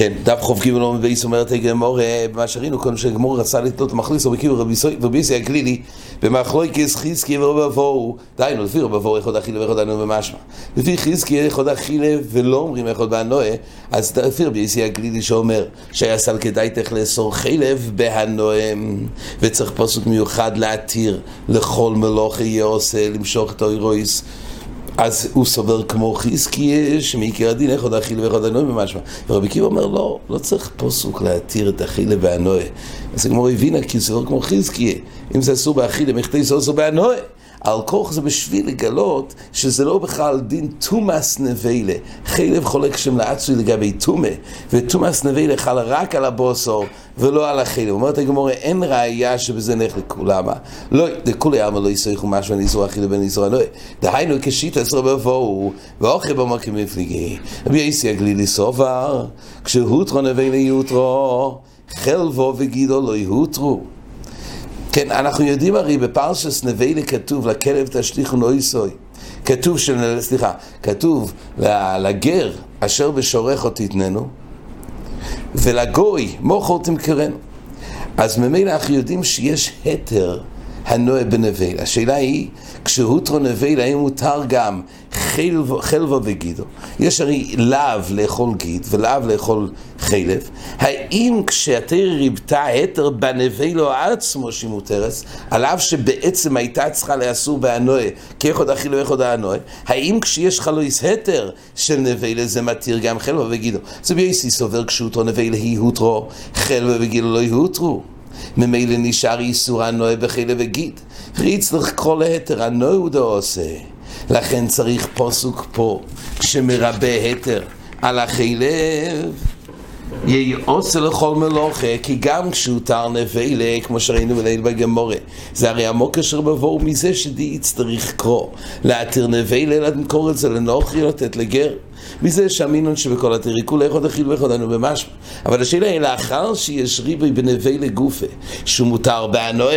כן, דף חוב גיבל אומר בייס אומרת הגמור, מה שראינו קודם שהגמור רצה לתלות מחליס או בקיבור רבי יסי הגלילי במחלויקס חזקי ורבי אבוהו דהיינו לפי רבי אבוהו אחד אכילה ואחד ענו במשמע. לפי חזקי אחד אכילה ולא אומרים אחד בהנועה אז לפי רבי יסי הגלילי שאומר שהיה סל כדאי תך לאסור חילב בהנוהם וצריך פסוק מיוחד להתיר לכל מלוך יהיה עושה למשוך את האירויס אז הוא סובר כמו חזקיה, שמעיקר הדין איך עוד אכילה ואיך עוד הנועה במשמע. ורבי קיבא אומר, לא, לא צריך פוסוק להתיר את אכילה והנועה. אז כמו הבינה, כי הוא סובר כמו חזקיה. אם זה אסור באכילה, מכתב זה אסור בהנועה. על כוח זה בשביל לגלות שזה לא בכלל דין תומאס נבלה. חלב חולק שם לעצוי לגבי תומה, ותומאס נבלה חל רק על הבוסור ולא על החלב. אומרת הגמורה, אין ראייה שבזה נלך לכולמה. לא, לכולי עלמא לא יסריכו משהו ניסור אכילה וניסור הנועה. דהיינו כשית עשרה בבואו, ואוכל במוקים מפליגי. רבי יסי הגלילי סובר, כשהותרו נבלה יותרו, חלבו וגידו לא יהותרו. כן, אנחנו יודעים הרי בפרשס נבלה כתוב לכלב תשליכו נויסוי. כתוב, של, סליחה, כתוב לגר אשר בשורך אותי תתננו, ולגוי מוכר תמכרנו. אז ממילא אנחנו יודעים שיש התר הנועה בנבל. השאלה היא, כשהותרו נבל, האם מותר גם חלבו, חלבו וגידו? יש הרי לאו לאכול גיד ולאו לאכול חלב. האם כשהתר ריבתה התר בנבלו עצמו שהיא מותרת, על אף שבעצם הייתה צריכה לאסור בהנועה, כאחוד אכילו ואחוד הנועה, האם כשיש חלויס התר של נבלה זה מתיר גם חלבו וגידו? זה בייסי סובר כשהותרו נבלה היא הותרו, חלבו וגידו לא יהותרו. ממילא נשאר איסור הנועה בחילה וגיד. ריצלך כל היתר, דו עושה. לכן צריך פוסוק פה, שמרבה היתר על החילב. יהי עושה לכל מלוכה, כי גם כשהותר נבלה, כמו שראינו בליל בגמורה, זה הרי עמוק אשר בבואו מזה שדיעץ צריך קרוא. להתיר נבלה, למכור את זה לנוכרי, לתת לגר. מזה שהמינון שבכל התריקו לאחוד אכיל ואחוד אנו במשמע. אבל השאלה היא, לאחר שיש ריבי בנבלה גופה, שהוא מותר בהנועה,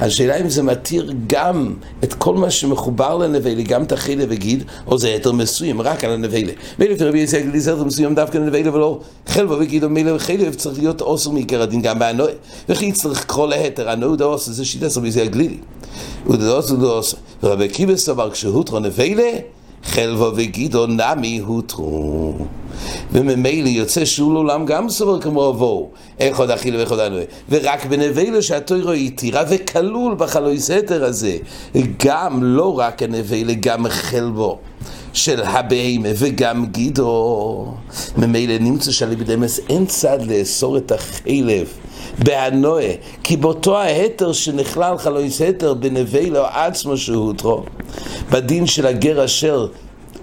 השאלה אם זה מתיר גם את כל מה שמחובר לנבלה, גם את החילה וגיד, או זה היתר מסוים רק על הנבלה. מילא רבי יצחק לי זה היתר מסוים דווקא לנבלה ולא חלבו וגיד, מילא חילה צריך להיות אוסר מעיקר הדין גם בהנועה. וכי צריך לקרוא להיתר, הנועה דה אוסר, זה שיטה רבי יצחק גלילי. ודה אוסר דה אוסר. ורבי קיבס סבר כשהותרו נבלה, חלבו וגידו נמי הותרו. וממילא יוצא שהוא לעולם גם סובר כמו עוד אכילה ואיך עוד ענוי. ורק בנבלה שהתוירו התירה וכלול בחלוי סתר הזה, גם לא רק הנבלה, גם חלבו. של הבהמה וגם גידו, ממילא נמצא שלבדמס אין צד לאסור את החלב בהנועה, כי באותו ההתר שנכלל חלויס התר בנבלה עצמו שהותרו, בדין של הגר אשר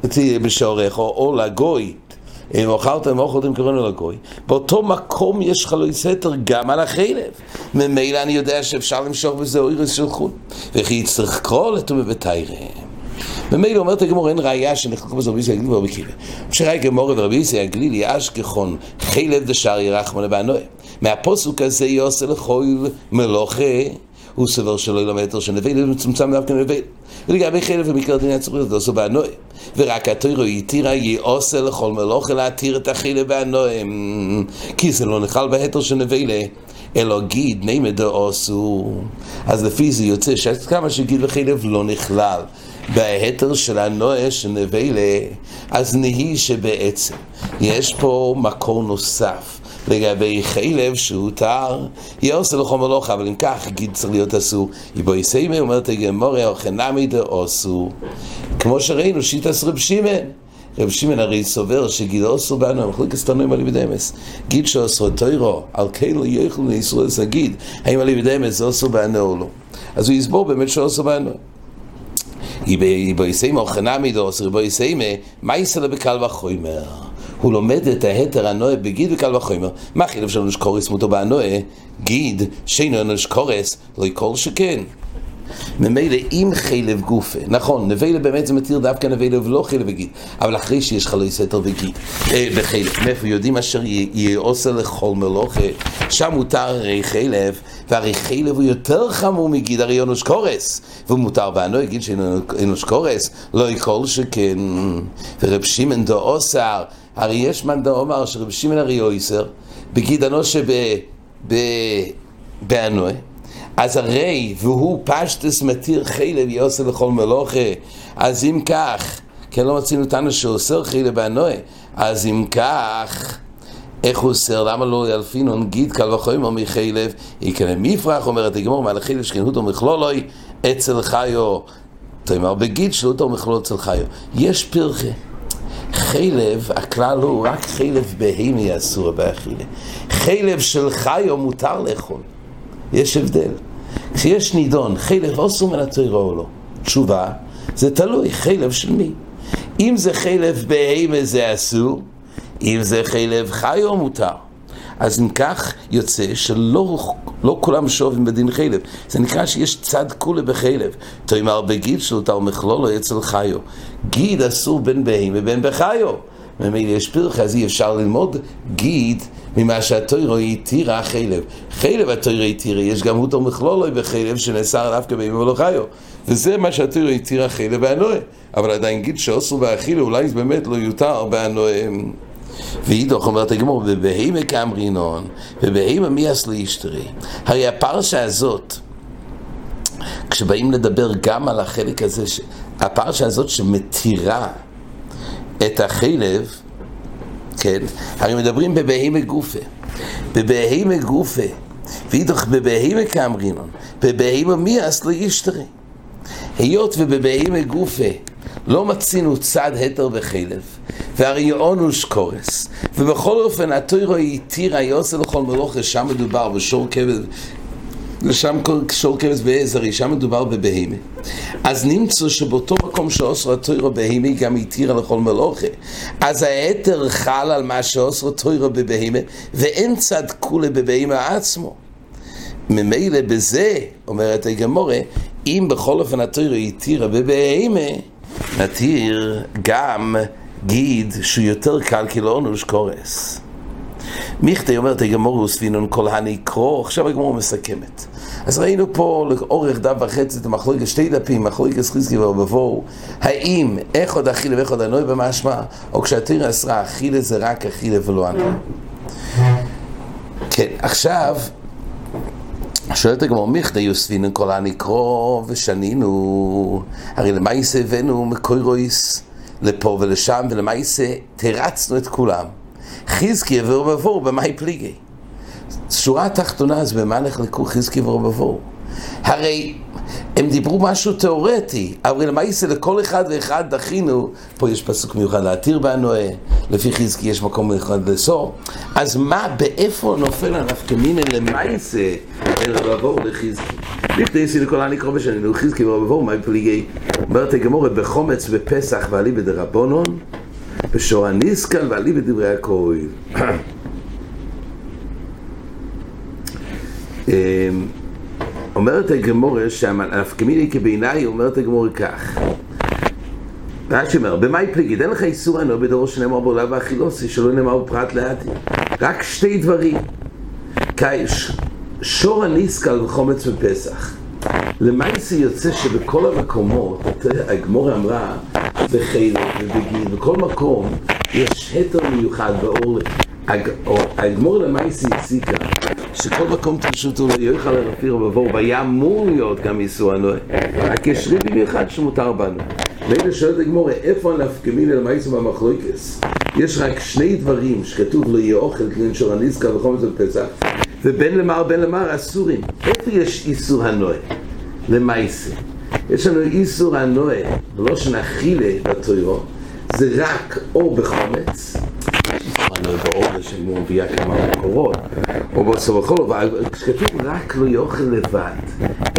תהיה בשעורך, או, או לגוי, אם אוכלתם אוכלתם קראנו לגוי, באותו מקום יש חלוי סתר גם על החלב. ממילא אני יודע שאפשר למשוך בזה אוירס של חון. וכי יצטרך קרוא לטומא בתיירה. ממילא אומרת הגמור, אין ראייה שנחלקו בזה רבי יסי הגלילי ורבי קילה. שראה גמור ורבי יסי הגלילי אשכחון חלב דשר ירחמונה בענועה. מהפוסוק הזה יעשה לכל מלוכה הוא סובר שלא ילמד יותר שנבל, מצומצם דווקא נבל. ולגבי חלף ומקר דין היה צריך להיות עושה בהנועה. ורק התוירו התירה יעושה לכל מלוכה להתיר את החילף והנועה. כי זה לא נחל בהתר של נבלה. אלא גיד נעמד דעשו. אז לפי זה יוצא שעד כמה שגיד וחילף לא נכלל. בהתר של הנועה של נבלה, אז נהי שבעצם יש פה מקור נוסף. לגבי חלב שהותר, יעושה לכל מלוכה, אבל אם כך, גיד צריך להיות אסור. יבוא יסיימי, אומרת הגמורה, או חנמי דאוסו. כמו שראינו, שיטס רב שמעון. רב שמעון הרי סובר שגיד אוסו בנו, המחלוקת תנועים על יבדמס. גיד שאוסו תוירו, על כאילו יאכלו לישראל להגיד, האם על יבדמס זה אוסו בנו או לא. אז הוא יסבור באמת שאוסו בנו. יבוא יסיימי, או חנמי דאוסו, יבוא יסיימי, מה יסלה בקל וחומר? הוא לומד את ההתר הנועה בגיד וקל וחומר. מה חילף של נשקורס מותו בהנועה? גיד שאינו נשקורס לא יקור שכן. ממילא עם חלב גופה, נכון, נבלה באמת זה מתיר דווקא נבלה ולא חלב וגיד, אבל אחרי שיש חלוי סתר וגיד, אה, בחלב, מאיפה יודעים אשר יעושה לכל מלוכה, שם מותר הרי חלב, והרי חלב הוא יותר חמור מגיד, הרי אנוש קורס, והוא מותר, ואנו יגיד שאנוש קורס, לא יכל שכן, ורב שמעון דו אוסר, הרי יש מאן דאמר שרב שמעון הרי אויסר, בגיד אנושה באנוי, אז הרי, והוא פשטס מתיר חילב יעשה לכל מלוכה, אז אם כך, כן לא מצינו אותנו שאוסר חילב באנוי, אז אם כך, איך הוא אוסר? למה לא ילפינון גיד קל וחומר מחילב? יקנה מפרח, אומרת הגמור, מעל החילב שכנות ומכלולוי, אצל חיו. תאמר בגיד שלותו ומכלול אצל חיו. יש פרחה. חלב, הכלל הוא רק חלב בהמי אסור באכילה. חלב של חיו מותר לאכול. יש הבדל. כשיש נידון, חלב אסור מן התוירו או לא. תשובה, זה תלוי, חלב של מי. אם זה חלב בהמה זה אסור, אם זה חלב חיו מותר. אז אם כך יוצא שלא לא כולם שובים בדין חלב. זה נקרא שיש צד כולה בחלב. תאמר בגיד שלותה ומכלולו אצל חיו. גיד אסור בין בהמה ובין בחיו. ממילא יש פרחה, אז אי אפשר ללמוד גיד ממה שהתוירו התירה חלב. חלב התוירו התירה, יש גם הותו מכלולו בחלב שנאסר דווקא בהמה ולא חיו. וזה מה שהתוירו התירה חלב והנועה. אבל עדיין גיד שאוסרו באכילה, אולי זה באמת לא יותר בהנועה. ואידוך אומרת הגמור, ובהימה כאמרינון, ובהימה מי אסלי אשתרי. הרי הפרשה הזאת, כשבאים לדבר גם על החלק הזה, הפרשה הזאת שמתירה את החלב, כן, הרי מדברים בבהימה גופה. בבהימה גופה, ואידוך בבהימה כאמרינון, בבהימה מי אסלי אשתרי. היות ובבהימה גופה לא מצינו צד התר וחלב, והרי אונוש קורס. ובכל אופן, התוירו התירה יוסר לכל מלוכה, שם מדובר בשור כבד, ושם שור כבש בעזרי, שם מדובר בבהמה. אז נמצא שבאותו מקום שאוסר התוירו בהמה גם התירה לכל מלוכה. אז ההתר חל על מה שאוסר התוירו בבהמה, ואין צד כולה בבהמה עצמו. ממילא בזה, אומרת הגמורה, אם בכל אופן התוירו התירה בבהמה, נתיר גם גיד שהוא יותר קל כי לא אונוש קורס. מיכטה אומרת הגמור וספינון כל הנקרו, עכשיו הגמור מסכמת. אז ראינו פה לאורך דף וחצי את המחלוקת, שתי דפים, מחלוקת חזקי ובבואו, האם איך עוד אכילה ואיך עוד הנוי במשמע, או כשהתיר אסרה אכילה זה רק אכילה ולא הנוי. כן, עכשיו שואלת הגמור, מיכדה יוספינן כל הנקרו ושנינו, הרי למעשה הבאנו מקוירויס לפה ולשם, ולמעשה תרצנו את כולם. חזקי יבואו ובבור, במאי פליגי. שורה התחתונה, אז במה נחלקו חזקי ובבור? הרי הם דיברו משהו תיאורטי, אבל למעשה לכל אחד ואחד דחינו, פה יש פסוק מיוחד להתיר בנועה, לפי חזקי יש מקום מיוחד לאסור, אז מה, באיפה נופל הנפקמינן למעשה אל רבו לחזקי? לפני יסי לכל הנקרא בשנים, חזקי ורבו, מה פליגי? אומרת הגמורת בחומץ בפסח ועלי בדרבונון, בשור הניסקל ועלי בדברי הכהן. אומרת הגמורה שהנפקמיני כבעיניי, אומרת הגמורה כך. רש"י אומר, במאי פליגיד, אין לך איסור ענו בדור שנאמר בעולה ואכילוסי, שלא נאמר בפרט לעתיד. רק שתי דברים. שור הניסקל וחומץ בפסח. למעשה יוצא שבכל המקומות, הגמורה אמרה, בחלק ובגיל, בכל מקום יש התר מיוחד באור. הגמור למעשה הסיקה שכל מקום תרשותו לא יוכל לרפיר ובבור, והיה אמור להיות גם איסור הנועה, רק יש ריבי מיוחד שמותר בנו. ואלה שואלת הגמור, איפה הנפקמין אל מייסו במחלוקס? יש רק שני דברים שכתוב לא יהיה אוכל כלין של הנזכר וחומץ בפסח, ובין למר בין למר אסורים. איפה יש איסור הנועה? למעשה. יש לנו איסור הנועה, לא שנאכילה בתוירו, זה רק או בחומץ, לא בעורש שהגמור מביאה כמה מקורות, או בסוף הכל, אבל כשכתוב רק לא יאכל לבד,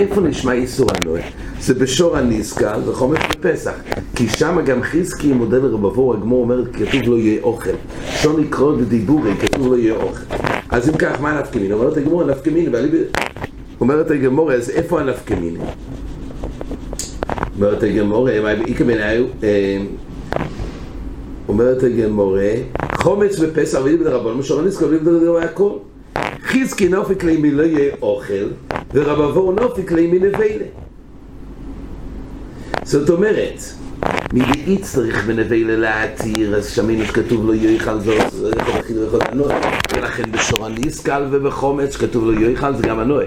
איפה נשמע איסור הנועה? זה בשור הנזכר וחומץ בפסח, כי שם גם חזקי מודל רבבו, הגמור אומר, כתוב לא יהיה אוכל. שון לקרוא בדיבורי, כתוב לא יהיה אוכל. אז אם כך, מה הנפקמין? אומרת הגמור, הנפקמין, אומרת הגמור, אז איפה הנפקמין? אומרת הגמורה, איכא בעיניי, אומרת הגמורה, חומץ בפסח ואילי בדרבון, משורן נזכר ואילי בדרבון הכל. חזקי נופיק לי מלא יהיה אוכל, ורבבו נופיק לי מנבלה. זאת אומרת, מבעית צריך בנבלה להתיר, אז שמינו שכתוב לו יויכל הנוי. ולכן בשור הניסקל ובחומץ שכתוב לו יויכל זה גם הנוי.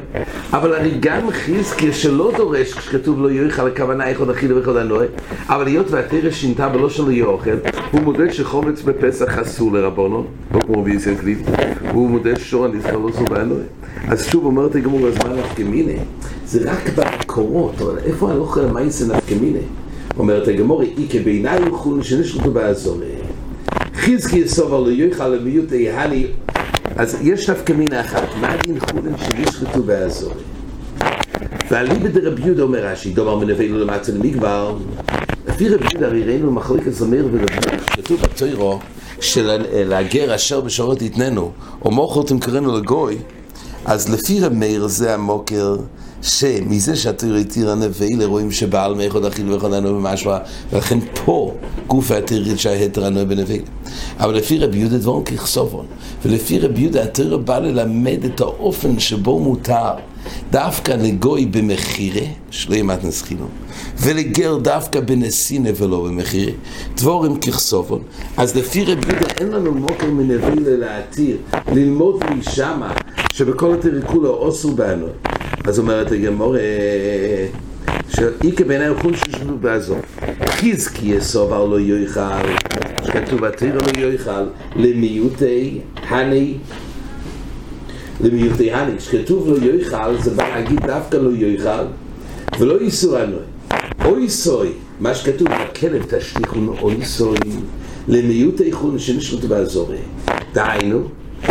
אבל אני גם חזקי שלא דורש כשכתוב לו יויכל הכוונה יכול להכין ויכול הנוי, אבל היות והתרא שינתה בלא שלו יהיה אוכל, הוא מודה שחומץ בפסח אסור לרבונו, לא כמו רבי ישראל קליב, והוא מודה ששור הניסקל לא אסור בהנוי. אז שוב אומרת הגמור הזמן נפקמיני, זה רק במקורות, אבל איפה הלוך למייסה נפקמיני? אומרת הגמורי, איקה בעיניי חולין שנשלטו באזורי. חזקי יסוב על יויכל למיעוט היהני. אז יש דווקא מינה אחת, מה דין חולין שנשלטו באזורי? ואליבא דרב יהודה אומר רש"י, דומר מנבאנו למטה למגבר. לפי רב יהודה הרי ראינו מחלקת זמר ורב יהודה, שכתוב בתוירו, שלהגר אשר בשורות יתננו, או מוכר תמכרנו לגוי, אז לפי רב מאיר זה המוקר שמזה שהתיר התיר הנבלה רואים שבעל מאיכות אכיל ואיכות ענו במשמע ולכן פה גוף התיר שההתר ענו בנבלה אבל לפי רבי יהודה דבורם ככסובון ולפי רבי יהודה התיר בא ללמד את האופן שבו מותר דווקא לגוי במחירה, שלא ימת נסחינו, ולגר דווקא בנסינה ולא במחירה, דבורים ככסובון. אז לפי רבי יהודה אין לנו מוקר מנבילה להתיר, ללמוד משמה, שבכל התיר כולו אוסו בנו. אז אומרת הגמור, שאיקה בעיניי חול ששנו בעזור. חזקי יסוב על לא יויכל, שכתוב בתיר לא יויכל, למיעוטי הני למיעוטי הני, שכתוב לא יויכל, זה בא להגיד דווקא לא יויכל, ולא ייסו הנוי. אוי סוי, מה שכתוב, הכלב תשליכו אוי סוי, למיעוטי חול שנשנו בעזורי. דהיינו,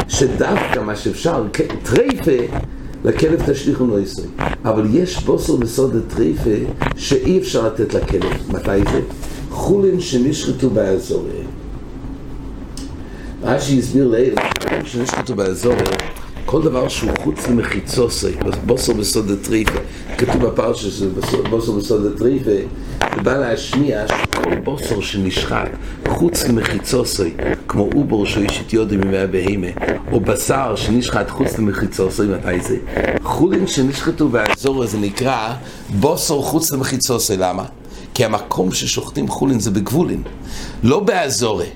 שדווקא מה שאפשר, טרייפה, לכלב תשליכו לא יסוי. אבל יש בוסר בסוד הטריפה שאי אפשר לתת לכלב. מתי זה? חולין שנשחטו באזור. רש"י הסביר לאל, שנשחטו באזור, כל דבר שהוא חוץ למחיצוסי, בוסר בסוד הטריפה, כתוב בפרשה בוסר בסוד הטריפה, זה בא להשמיע שכל בוסר שנשחט חוץ למחיצוסי, כמו אובור שהוא איש את יודי ממאה בהימה, או בשר שנשחט חוץ למחיצוסי, מתי זה? חולין שנשחטו באזור הזה נקרא בוסר חוץ למחיצוסי, למה? כי המקום ששוחטים חולין זה בגבולין, לא באזורי.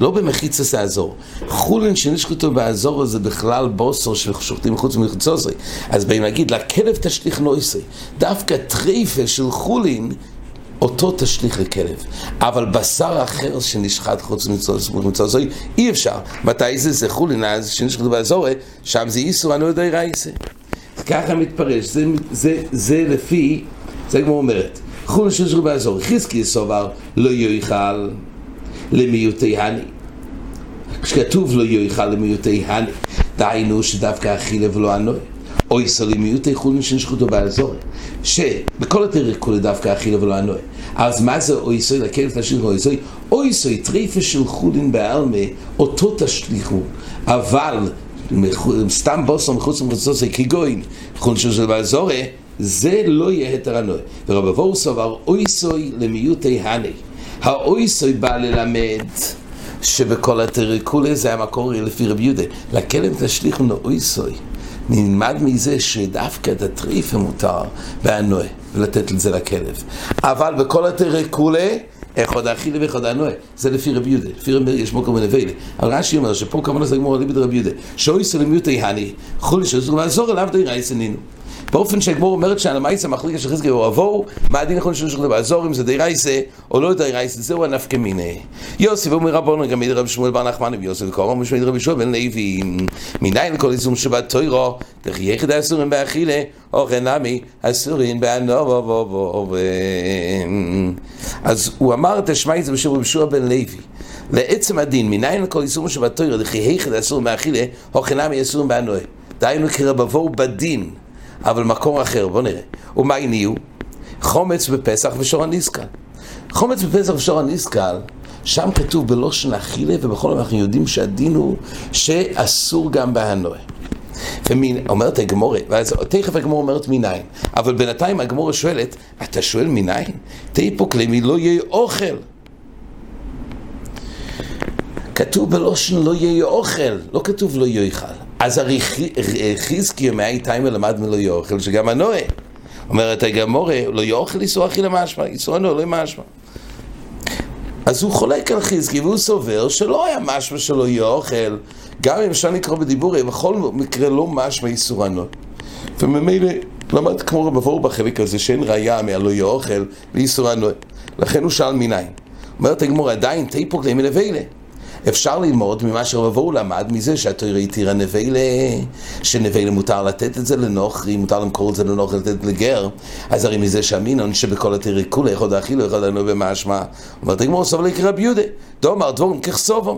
לא במחיצה האזור. חולין שנשקטו באזור זה בכלל בוסר ששוחטים חוץ מחיצוסי. אז באים להגיד, לכלב תשליך נויסי. דווקא טריפה של חולין אותו תשליך לכלב. אבל בשר אחר שנשחט חוץ ממצוסוי, אי אפשר. מתי זה? זה חולין, אז שנשחטו באזור, שם זה איסור, אני לא יודע רייסה. ככה מתפרש, זה, זה, זה לפי, זה כמו אומרת, חולין שנשחטו באזור, חזקי יסובר, לא יאכל. למיעוטי הני. כשכתוב לא יאכל למיעוטי הני, דהיינו שדווקא אכילה ולא ענוי. אוי סו למיעוטי חולין שנשחטו באזור. שבכל התרק כולי דווקא אכילה ולא ענוי. אז מה זה אוי סוי לכלב תשליכו אוי סוי? אוי סוי טריפה של חולין בעלמה, אותו תשליכו. אבל סתם בוסו מחוץ למחוצות כגוין, חולין שנשחטו באזור, זה לא יהיה היתר ענוי. ורבבו סבר אוי סוי למיעוטי הני. האויסוי בא ללמד שבכל התרקולה זה המקור לפי רבי יהודה. לכלב תשליכו לאויסוי. נלמד מזה שדווקא את הטריפה מותר באנוה ולתת את זה לכלב. אבל בכל התרקולה איך עוד האכילה ואיך עוד הנועה. זה לפי רבי יהודה. לפי רבי יהודה יש מוקר מנבלה. אבל רש"י אומר שפה כמובן זה גמור ליבד רבי יהודה. שאויסוי למיעוטי הני, חולי שזור לעזור אליו די רייס ענינו. באופן שהגמור אומרת שעל המייס המחליק של חזקי הוא עבור, מה הדין יכול לשאול שכתוב בעזור אם זה די רייסה או לא די רייסה, זהו הנפקא מיני. יוסי ואומר רבונו גם מידי רבי שמואל בר נחמן ויוסי וקורא משמיד רבי שמואל בן לוי. מניין כל איזום שבת תוירו דרך יחד האסורים באכילה אוכן נמי אסורים באנוב אז הוא אמר את השמע את זה בשם רבי שמואל בן לוי. לעצם הדין מניין כל איזום שבת תוירו דרך יחד האסורים באכילה אוכן נמי אסורים באנוב דהיינו כרבבו בדין אבל מקור אחר, בוא נראה. ומה הניעו? חומץ בפסח ושור הניסקל. חומץ בפסח ושור הניסקל, שם כתוב בלושן אכילה, ובכל זאת אנחנו יודעים שהדין הוא שאסור גם בהנועה. אומרת הגמורה, ואז תכף הגמורה אומרת מניין, אבל בינתיים הגמורה שואלת, אתה שואל מניין? תיפוק למי לא יהיה אוכל. כתוב בלושן לא יהיה אוכל, לא כתוב לא יאכל. אז הרי חזקי ימי טיימה למד מלא יאכל, שגם הנועה. אומרת הגמורה, לא יאכל איסור אכילה משמע, איסור הנועה לא משמע. אז הוא חולק על חזקי והוא סובר שלא היה משמע שלא יאכל, גם אם אפשר לקרוא בדיבורי, בכל מקרה לא משמע איסור הנועה. וממילא למד כמו רב אבור בחלק הזה שאין ראייה מהלא יאכל לאיסור הנועה. לכן הוא שאל מניין. אומרת הגמור עדיין תיפוק לימי לביילה. אפשר ללמוד ממה שרבו למד, מזה שהתוירה התירה נבלה, שנבלה מותר לתת את זה לנוכרי, מותר למכור את זה לנוכרי, לתת לגר, אז הרי מזה שאמינון שבכל התירה כולה יכול להכילו, יכול לנו במשמע. אומרת הגמור סובל רבי יהודה, דומר דבורם ככסובם.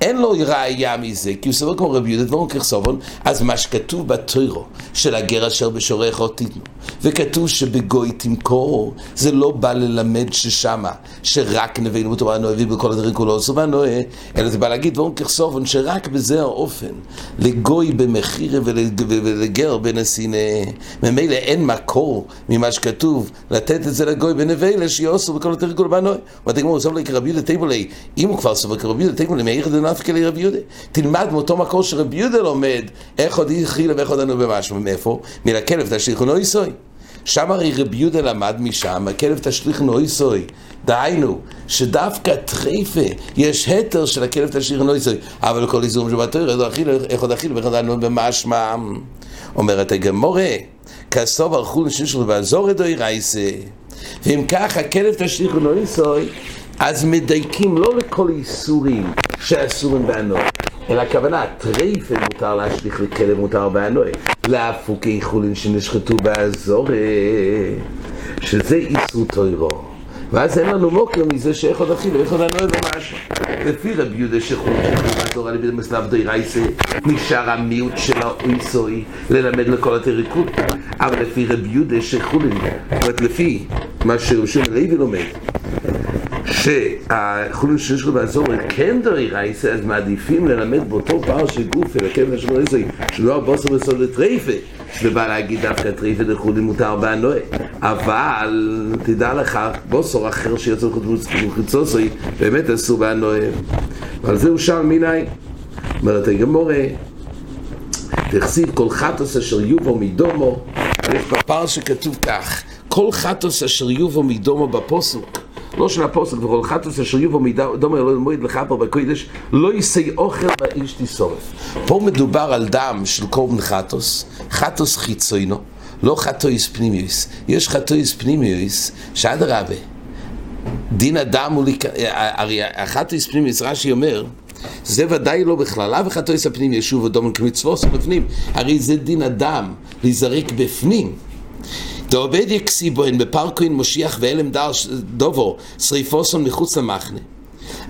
אין לו ראייה מזה, כי הוא סובר כמו רבי יהודה דברו ככסובון, אז מה שכתוב בתוירו של הגר אשר בשורך תיתנו, וכתוב שבגוי תמכור, זה לא בא ללמד ששמה, שרק נבינו בתורה נוהבי בכל הדברים כולו עשו והנועה, אלא זה בא להגיד דברו ככסובון, שרק בזה האופן, לגוי במחיר ולגר בנסינה, ממילא אין מקור ממה שכתוב, לתת את זה לגוי בנבלה, שיעשו בכל הדברים כולו בנועה. ואתה גמור, סובר כרבי יהודה תיבולי, אם הוא כבר סובר כרבי יהודה תיבולי, מאיר נפקא לרבי יהודה. תלמד מאותו מקור שרבי יהודה לומד, איך עוד התחילה ואיך עוד ענו במשהו. מאיפה? מן הכלב תשליכו נויסוי. שם הרי רבי יהודה למד משם, הכלב תשליך נויסוי. דהיינו, שדווקא טרייפה, יש התר של הכלב תשליך נויסוי, אבל כל איזום שבתור, איך עוד אכיל ואיך עוד ענו במשמע. אומרת הגמורה, כסוב ערכו לשישו ובעזור אדוי רייסה. ואם כך, הכלב תשליך נויסוי, אז מדייקים לא לכל איסורים שאסורים בענוי, אלא הכוונה, טרייפה מותר להשליך לכלב מותר בענוי, להפוקי חולין שנשחטו באזור, שזה איסור טוירו. ואז אין לנו מוקר מזה שאיך עוד אכילו, איך עוד הנוי ומשהו. לפי רבי יהודה שחולין בתורה לבי מסלב די רייסה, נשאר המיעוט של האויסוי ללמד לכל התריקות. אבל לפי רבי יהודה שחולין, זאת אומרת לפי מה שרשום לוי לומד, שהחולין שיש לו באזור כן דרי רייסה, אז מעדיפים ללמד באותו פער של גוף, אלא כן משהו רייסה, שלא הבוסר בסוד לטרייפה, שזה בא להגיד דווקא טרייפה לחולין מותר באנוה. אבל תדע לך, בוסר אחר שיוצא מחוצוסוי, באמת אסור באנוה. ועל זה הוא שאל מיני. אומרת הגמורה, תחסיד כל חטוס אשר יובו מדומו, יש בפער שכתוב כך, כל חטוס אשר יובו מדומו בפוסוק. לא של הפוסק, וכל חטוס אשר יובו מדומה לא מועד לכפר בקודש, לא יישא אוכל באיש תשורף. פה מדובר על דם של קורבן חטוס, חטוס חיצוינו, לא חטויס פנימיוס. יש חטויס פנימיוס, שאדרבה, דין הדם הוא, הרי החטויס פנימיוס, רש"י אומר, זה ודאי לא בכללה וחטויס הפנים ישוב אדום כמצווס בפנים. הרי זה דין הדם, להיזרק בפנים. דעובד יקסיבוין בפרקוין מושיח ואלם דובו שריפוסון מחוץ למחנה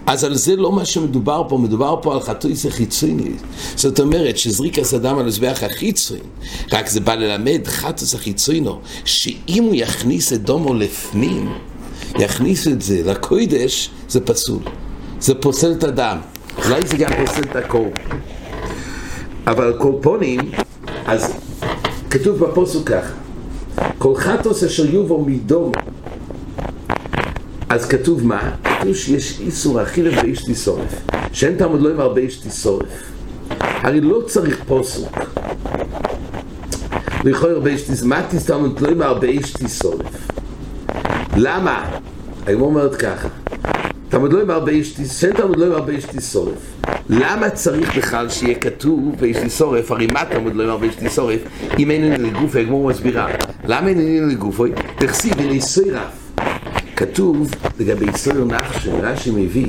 אז על זה לא מה שמדובר פה, מדובר פה על חטויס החיצוני. זאת אומרת שזריקס אדם על מזבח החיצוני, רק זה בא ללמד חטוס החיצוינו, שאם הוא יכניס את דומו לפנים, יכניס את זה לקוידש, זה פסול. זה פוסל את הדם. אולי זה גם פוסל את הקור. אבל קורפונים, אז כתוב בפוסוק ככה כל חטוס אשר יובו מדום. אז כתוב מה? כתוב שיש איסור אכילה באיש תיסורף שאין תעמוד לא עם הרבה איש תיסורף הרי לא צריך פוסוק. לכוי הרבה איש תיסורף מה תסתעמוד לא עם הרבה איש תיסורף למה? היום אומרת ככה. תעמוד לא עם הרבה איש תיסורף שאין תעמוד לא עם הרבה איש תיסורף למה צריך בכלל שיהיה כתוב ויש לי שורף, הרי מה תלמוד לא אמר ויש לי שורף, אם אין לי לגוף, הגמור מסבירה. למה אין לי לגוף? תכסיב, אין לי סוירף. כתוב לגבי סויר נחשן, רש"י מביא,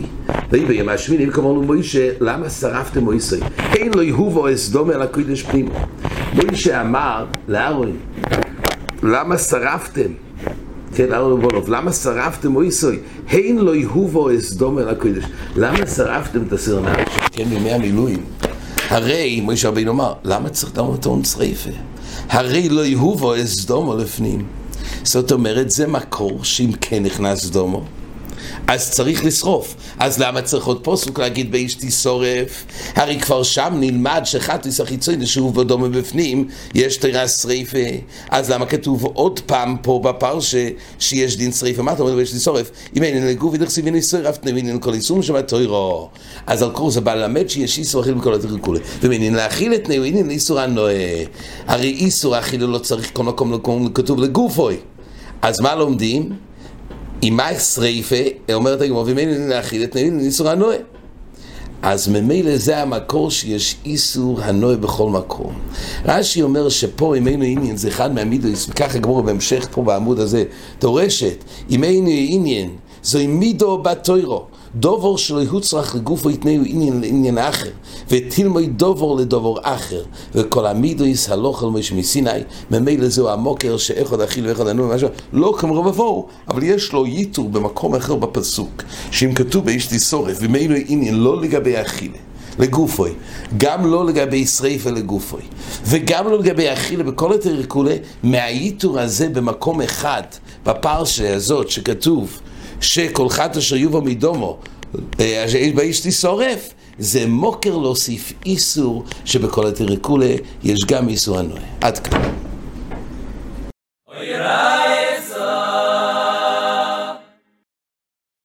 ביום השמיני, וכאמר לו מוישה, למה שרפתם מויסי? אין לו יהובו אסדום אל הקודש פנימה. מוישה אמר לארון, למה שרפתם? כן, ארון וולוב, למה שרפתם מויסוי? הן לא יהובו אסדום אל הקודש. למה שרפתם את הסיר נפש? כן, בימי המילואים. הרי, מוישה רבינו אמר, למה צריך את המטון שריפה? הרי לא יהובו אסדומו לפנים. זאת אומרת, זה מקור שאם כן נכנס דומו, אז צריך לשרוף. אז למה צריך עוד פוסוק להגיד באיש תשורף? הרי כבר שם נלמד שחטיס החיצוני שהוא בדומה בפנים, יש תירה שריפה. אז למה כתוב עוד פעם פה בפרשה שיש דין שריפה? מה אתה אומר באיש תשורף? אם אין לגוף ודרסי וניסוי רפת נבין כל איסור שם התוירו. אז על קורס הבא ללמד שיש איסור אכיל בכל התוירו כולי. ומעניין להכיל את נאוינין לאיסור הנועה. הרי איסור אכיל לא צריך כל מקום כתוב לגופוי. אז מה לומדים? אם מה שריפה, אומרת הגמור, וממילא להכיל את נאמין איסור הנועה. אז ממילא זה המקור שיש איסור הנועה בכל מקום. רש"י אומר שפה אם אינו עניין זה אחד מהמידויס, וככה גמור בהמשך פה בעמוד הזה, דורשת, אם אינו עניין זוהי מידו בתוירו. דובור שלא יוצרך לגופו יתנאו עניין לעניין אחר, ותלמוי דובור לדובור אחר, וכל המידויס הלוך על משה מסיני, ממילא זהו המוקר שאיכות אכיל ואיכות ענו ומשהו, לא כמרוב אבואו, אבל יש לו ייתור במקום אחר בפסוק, שאם כתוב באיש תשורף, ומילא עניין לא לגבי אכילה. לגופוי, גם לא לגבי שריפה לגופוי, וגם לא לגבי אכילה בכל יותר כולי, מהייתור הזה במקום אחד, בפרשה הזאת שכתוב שכל חת אשר יובו מדומו, אה, באיש תשורף, זה מוקר להוסיף איסור שבכל התרקולה יש גם איסור הנועה. עד כאן.